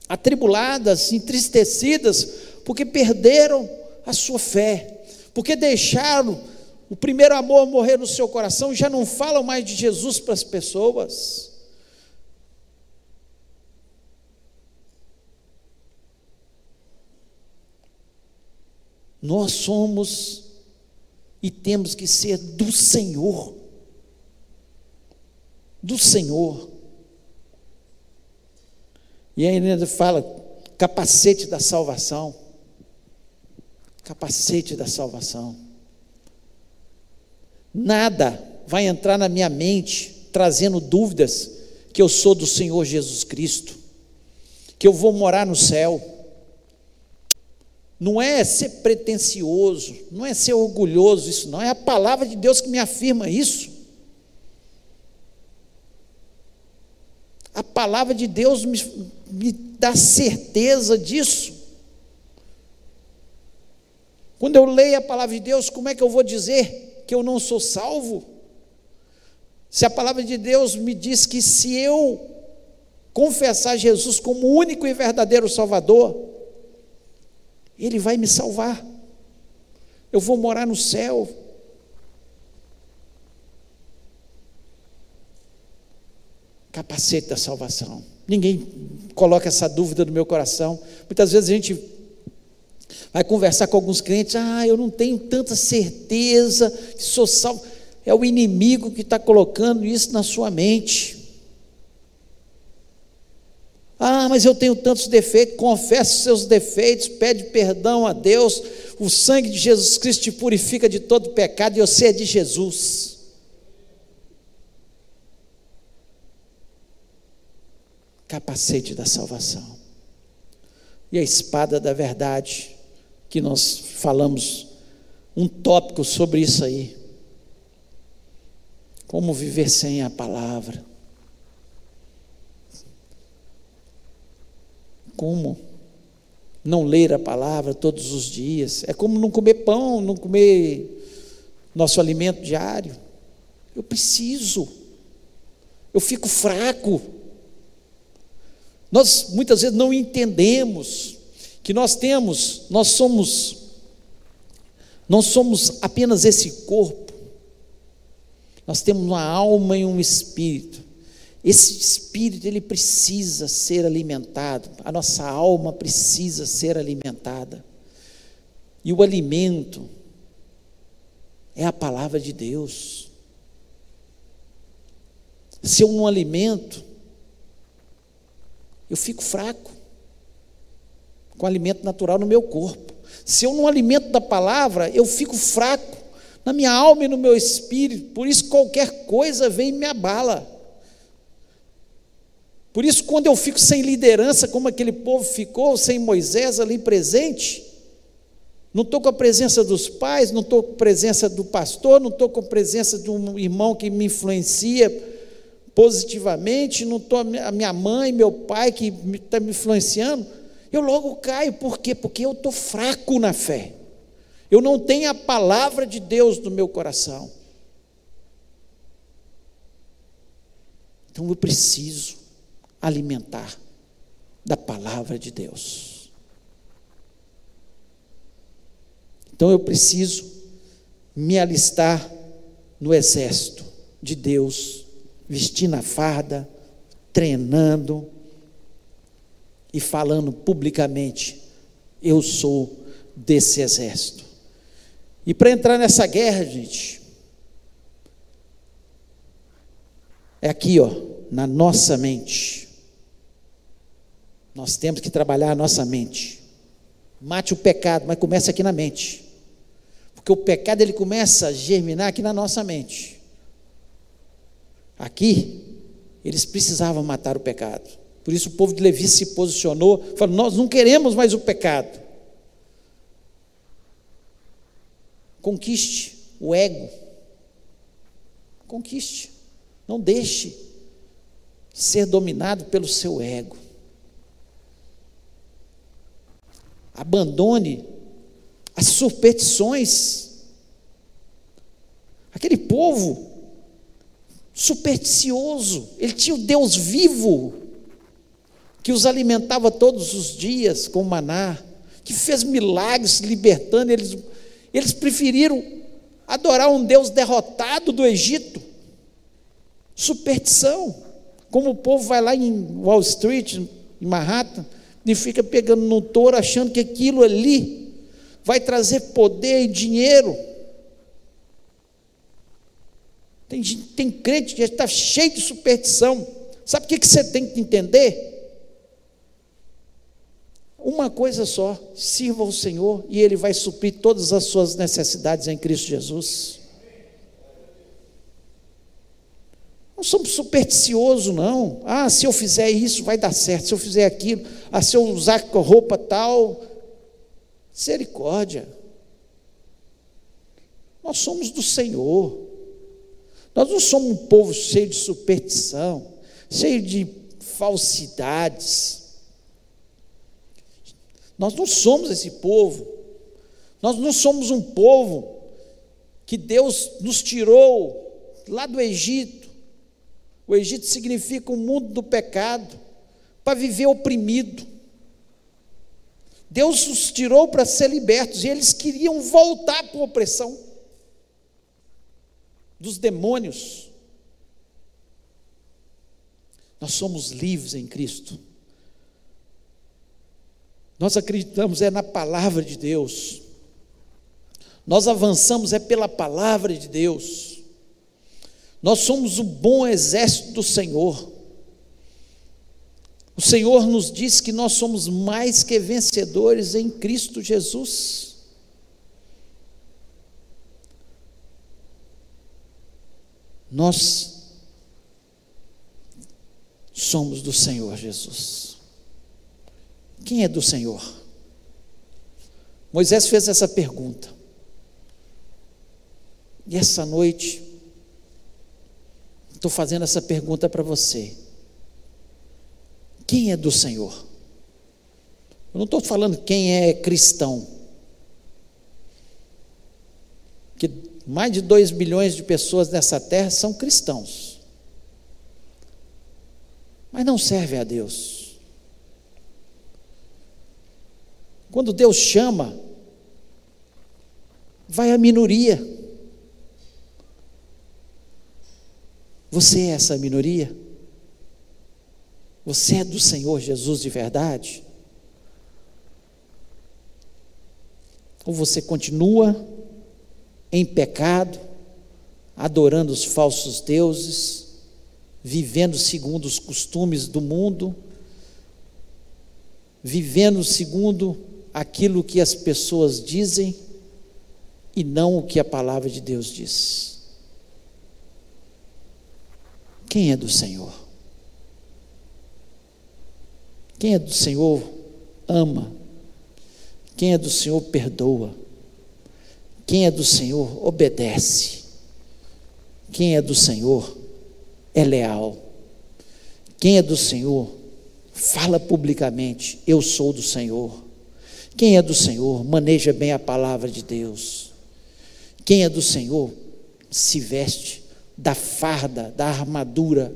atribuladas, entristecidas, porque perderam a sua fé, porque deixaram o primeiro amor morrer no seu coração e já não falam mais de Jesus para as pessoas. Nós somos e temos que ser do Senhor. Do Senhor. E aí ele fala capacete da salvação. Capacete da salvação. Nada vai entrar na minha mente trazendo dúvidas que eu sou do Senhor Jesus Cristo, que eu vou morar no céu não é ser pretensioso, não é ser orgulhoso, isso não, é a palavra de Deus que me afirma isso. A palavra de Deus me, me dá certeza disso. Quando eu leio a palavra de Deus, como é que eu vou dizer que eu não sou salvo? Se a palavra de Deus me diz que se eu confessar Jesus como único e verdadeiro Salvador, ele vai me salvar. Eu vou morar no céu. Capacete da salvação. Ninguém coloca essa dúvida no meu coração. Muitas vezes a gente vai conversar com alguns crentes, ah, eu não tenho tanta certeza que sou salvo. É o inimigo que está colocando isso na sua mente. Ah, mas eu tenho tantos defeitos. Confesse os seus defeitos, pede perdão a Deus. O sangue de Jesus Cristo te purifica de todo pecado e você é de Jesus. Capacete da salvação. E a espada da verdade, que nós falamos um tópico sobre isso aí. Como viver sem a palavra. Como não ler a palavra todos os dias. É como não comer pão, não comer nosso alimento diário. Eu preciso. Eu fico fraco. Nós muitas vezes não entendemos que nós temos, nós somos não somos apenas esse corpo. Nós temos uma alma e um espírito. Esse espírito ele precisa ser alimentado, a nossa alma precisa ser alimentada. E o alimento é a palavra de Deus. Se eu não alimento, eu fico fraco com alimento natural no meu corpo. Se eu não alimento da palavra, eu fico fraco na minha alma e no meu espírito. Por isso qualquer coisa vem e me abala. Por isso, quando eu fico sem liderança, como aquele povo ficou, sem Moisés ali presente, não estou com a presença dos pais, não estou com a presença do pastor, não estou com a presença de um irmão que me influencia positivamente, não estou a minha mãe, meu pai que está me influenciando, eu logo caio. Por quê? Porque eu estou fraco na fé. Eu não tenho a palavra de Deus no meu coração. Então eu preciso alimentar da palavra de Deus. Então eu preciso me alistar no exército de Deus, vestindo a farda, treinando e falando publicamente: eu sou desse exército. E para entrar nessa guerra, gente, é aqui, ó, na nossa mente. Nós temos que trabalhar a nossa mente. Mate o pecado, mas começa aqui na mente. Porque o pecado ele começa a germinar aqui na nossa mente. Aqui, eles precisavam matar o pecado. Por isso o povo de Levi se posicionou, falou: Nós não queremos mais o pecado. Conquiste o ego. Conquiste. Não deixe ser dominado pelo seu ego. abandone as superstições. Aquele povo supersticioso, ele tinha o Deus vivo, que os alimentava todos os dias com maná, que fez milagres libertando, eles, eles preferiram adorar um Deus derrotado do Egito. Superstição. Como o povo vai lá em Wall Street, em Manhattan, e fica pegando no touro achando que aquilo ali vai trazer poder e dinheiro. Tem, tem crente que está cheio de superstição. Sabe o que, que você tem que entender? Uma coisa só: sirva ao Senhor e Ele vai suprir todas as suas necessidades em Cristo Jesus. Não somos supersticiosos, não. Ah, se eu fizer isso, vai dar certo. Se eu fizer aquilo, ah, se eu usar roupa tal. Misericórdia. Nós somos do Senhor. Nós não somos um povo cheio de superstição, cheio de falsidades. Nós não somos esse povo. Nós não somos um povo que Deus nos tirou lá do Egito o Egito significa o mundo do pecado, para viver oprimido. Deus os tirou para ser libertos e eles queriam voltar para a opressão dos demônios. Nós somos livres em Cristo. Nós acreditamos é na palavra de Deus. Nós avançamos é pela palavra de Deus. Nós somos o bom exército do Senhor. O Senhor nos diz que nós somos mais que vencedores em Cristo Jesus. Nós somos do Senhor Jesus. Quem é do Senhor? Moisés fez essa pergunta. E essa noite, estou fazendo essa pergunta para você. Quem é do Senhor? Eu não estou falando quem é cristão. Que mais de 2 bilhões de pessoas nessa terra são cristãos. Mas não servem a Deus. Quando Deus chama, vai a minoria. Você é essa minoria? Você é do Senhor Jesus de verdade? Ou você continua em pecado, adorando os falsos deuses, vivendo segundo os costumes do mundo, vivendo segundo aquilo que as pessoas dizem e não o que a palavra de Deus diz. Quem é do Senhor? Quem é do Senhor ama. Quem é do Senhor perdoa. Quem é do Senhor obedece. Quem é do Senhor é leal. Quem é do Senhor fala publicamente: Eu sou do Senhor. Quem é do Senhor maneja bem a palavra de Deus. Quem é do Senhor se veste da farda, da armadura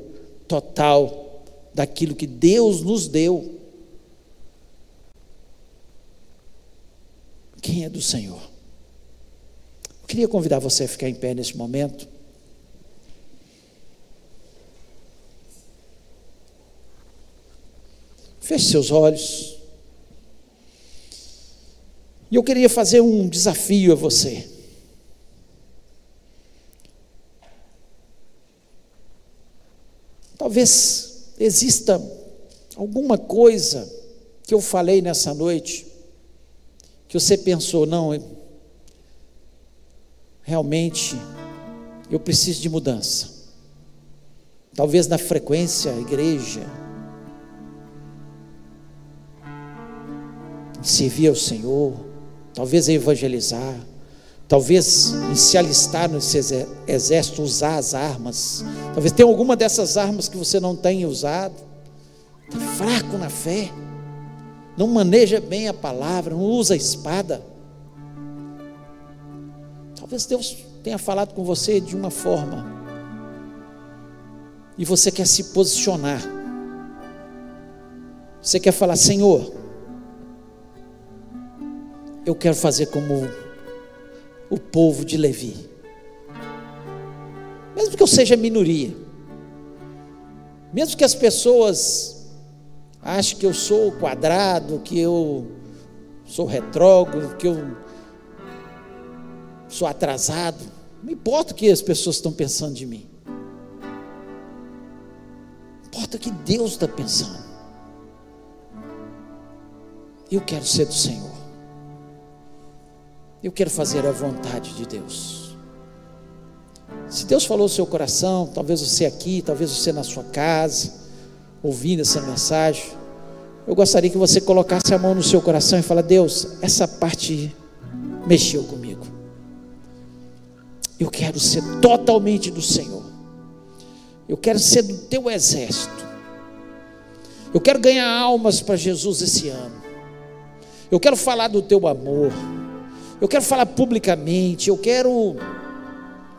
total daquilo que Deus nos deu. Quem é do Senhor? Eu queria convidar você a ficar em pé nesse momento. Feche seus olhos. E eu queria fazer um desafio a você. Talvez exista alguma coisa que eu falei nessa noite que você pensou, não, realmente eu preciso de mudança. Talvez na frequência igreja, servir ao Senhor, talvez evangelizar, talvez em se alistar nesse exército, usar as armas. Talvez tenha alguma dessas armas que você não tenha usado. Está fraco na fé. Não maneja bem a palavra, não usa a espada. Talvez Deus tenha falado com você de uma forma. E você quer se posicionar. Você quer falar, Senhor, eu quero fazer como o povo de Levi. Mesmo que eu seja minoria, mesmo que as pessoas achem que eu sou quadrado, que eu sou retrógrado, que eu sou atrasado, não importa o que as pessoas estão pensando de mim, importa o que Deus está pensando. Eu quero ser do Senhor. Eu quero fazer a vontade de Deus. Se Deus falou no seu coração, talvez você aqui, talvez você na sua casa, ouvindo essa mensagem, eu gostaria que você colocasse a mão no seu coração e fala: Deus, essa parte mexeu comigo. Eu quero ser totalmente do Senhor. Eu quero ser do teu exército. Eu quero ganhar almas para Jesus esse ano. Eu quero falar do teu amor. Eu quero falar publicamente, eu quero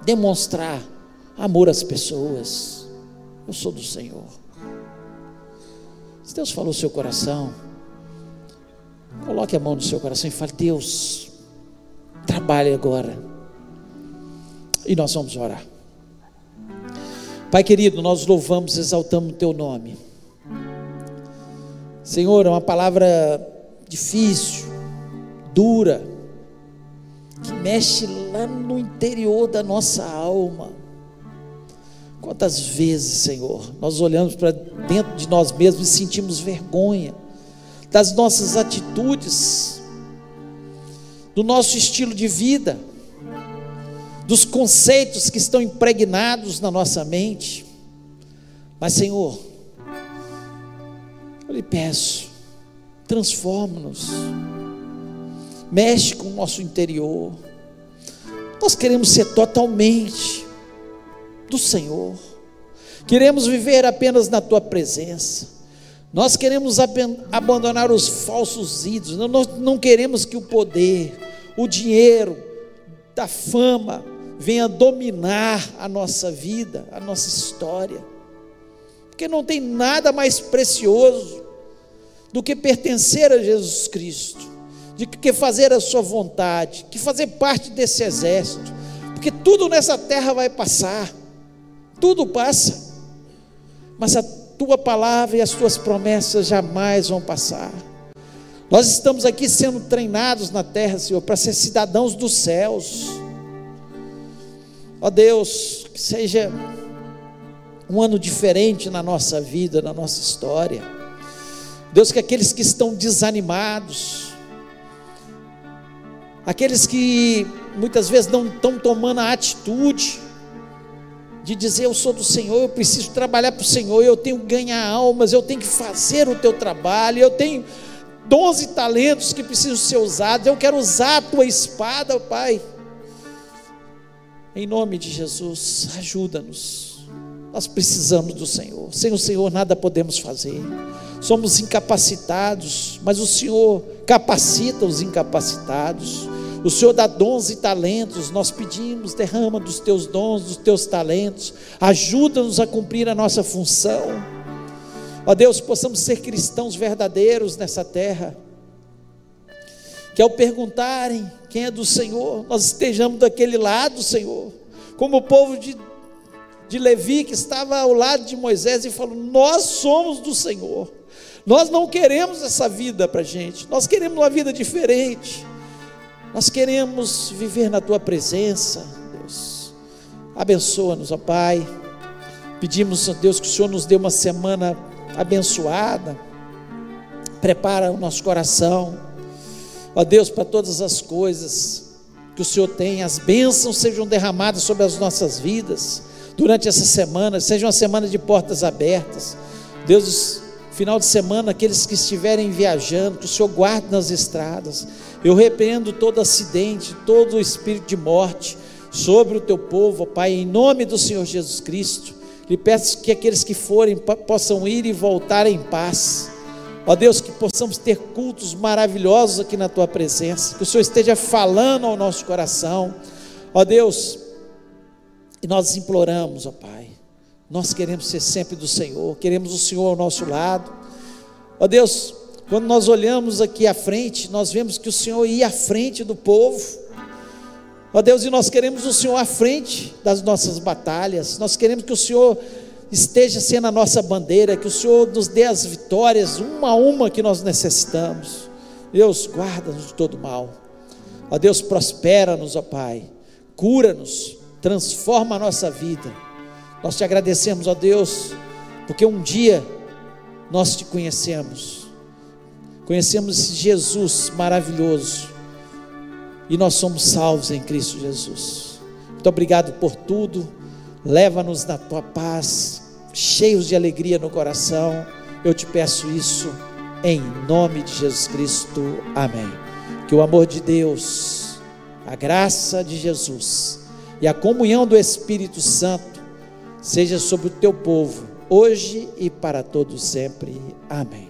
demonstrar amor às pessoas. Eu sou do Senhor. Se Deus falou no seu coração, coloque a mão no seu coração e fale: Deus, trabalhe agora. E nós vamos orar. Pai querido, nós louvamos, exaltamos o teu nome. Senhor, é uma palavra difícil, dura que mexe lá no interior da nossa alma. Quantas vezes, Senhor, nós olhamos para dentro de nós mesmos e sentimos vergonha das nossas atitudes, do nosso estilo de vida, dos conceitos que estão impregnados na nossa mente. Mas, Senhor, eu lhe peço, transforma-nos, mexe com o nosso interior. Nós queremos ser totalmente do Senhor, queremos viver apenas na Tua presença. Nós queremos abandonar os falsos ídolos, nós não queremos que o poder, o dinheiro, da fama venha dominar a nossa vida, a nossa história, porque não tem nada mais precioso do que pertencer a Jesus Cristo, de que fazer a Sua vontade, que fazer parte desse exército, porque tudo nessa terra vai passar, tudo passa, mas a tua palavra e as tuas promessas jamais vão passar. Nós estamos aqui sendo treinados na terra, Senhor, para ser cidadãos dos céus. Ó Deus, que seja um ano diferente na nossa vida, na nossa história. Deus, que aqueles que estão desanimados, aqueles que muitas vezes não estão tomando a atitude, de dizer eu sou do Senhor, eu preciso trabalhar para o Senhor, eu tenho que ganhar almas, eu tenho que fazer o teu trabalho, eu tenho dons e talentos que precisam ser usados, eu quero usar a tua espada, Pai. Em nome de Jesus, ajuda-nos. Nós precisamos do Senhor. Sem o Senhor nada podemos fazer. Somos incapacitados, mas o Senhor capacita os incapacitados. O Senhor dá dons e talentos, nós pedimos, derrama dos teus dons, dos teus talentos, ajuda-nos a cumprir a nossa função. Ó Deus, possamos ser cristãos verdadeiros nessa terra. Que ao perguntarem quem é do Senhor, nós estejamos daquele lado, Senhor, como o povo de, de Levi que estava ao lado de Moisés e falou: Nós somos do Senhor. Nós não queremos essa vida para gente, nós queremos uma vida diferente. Nós queremos viver na tua presença, Deus. Abençoa-nos, ó Pai. Pedimos, ó Deus, que o Senhor nos dê uma semana abençoada. Prepara o nosso coração, ó Deus, para todas as coisas que o Senhor tem. As bênçãos sejam derramadas sobre as nossas vidas durante essa semana. Seja uma semana de portas abertas. Deus, final de semana, aqueles que estiverem viajando, que o Senhor guarde nas estradas eu repreendo todo acidente, todo espírito de morte sobre o teu povo, Pai, em nome do Senhor Jesus Cristo. Lhe peço que aqueles que forem possam ir e voltar em paz. Ó Deus, que possamos ter cultos maravilhosos aqui na tua presença, que o Senhor esteja falando ao nosso coração. Ó Deus, e nós imploramos, ó Pai, nós queremos ser sempre do Senhor, queremos o Senhor ao nosso lado. Ó Deus, quando nós olhamos aqui à frente, nós vemos que o Senhor ia à frente do povo. Ó Deus, e nós queremos o Senhor à frente das nossas batalhas. Nós queremos que o Senhor esteja sendo a nossa bandeira, que o Senhor nos dê as vitórias, uma a uma que nós necessitamos. Deus, guarda-nos de todo mal. Ó Deus, prospera-nos, ó Pai. Cura-nos, transforma a nossa vida. Nós te agradecemos, ó Deus, porque um dia nós te conhecemos Conhecemos Jesus maravilhoso e nós somos salvos em Cristo Jesus. Muito obrigado por tudo. Leva-nos na tua paz, cheios de alegria no coração. Eu te peço isso em nome de Jesus Cristo. Amém. Que o amor de Deus, a graça de Jesus e a comunhão do Espírito Santo seja sobre o teu povo, hoje e para todos sempre. Amém.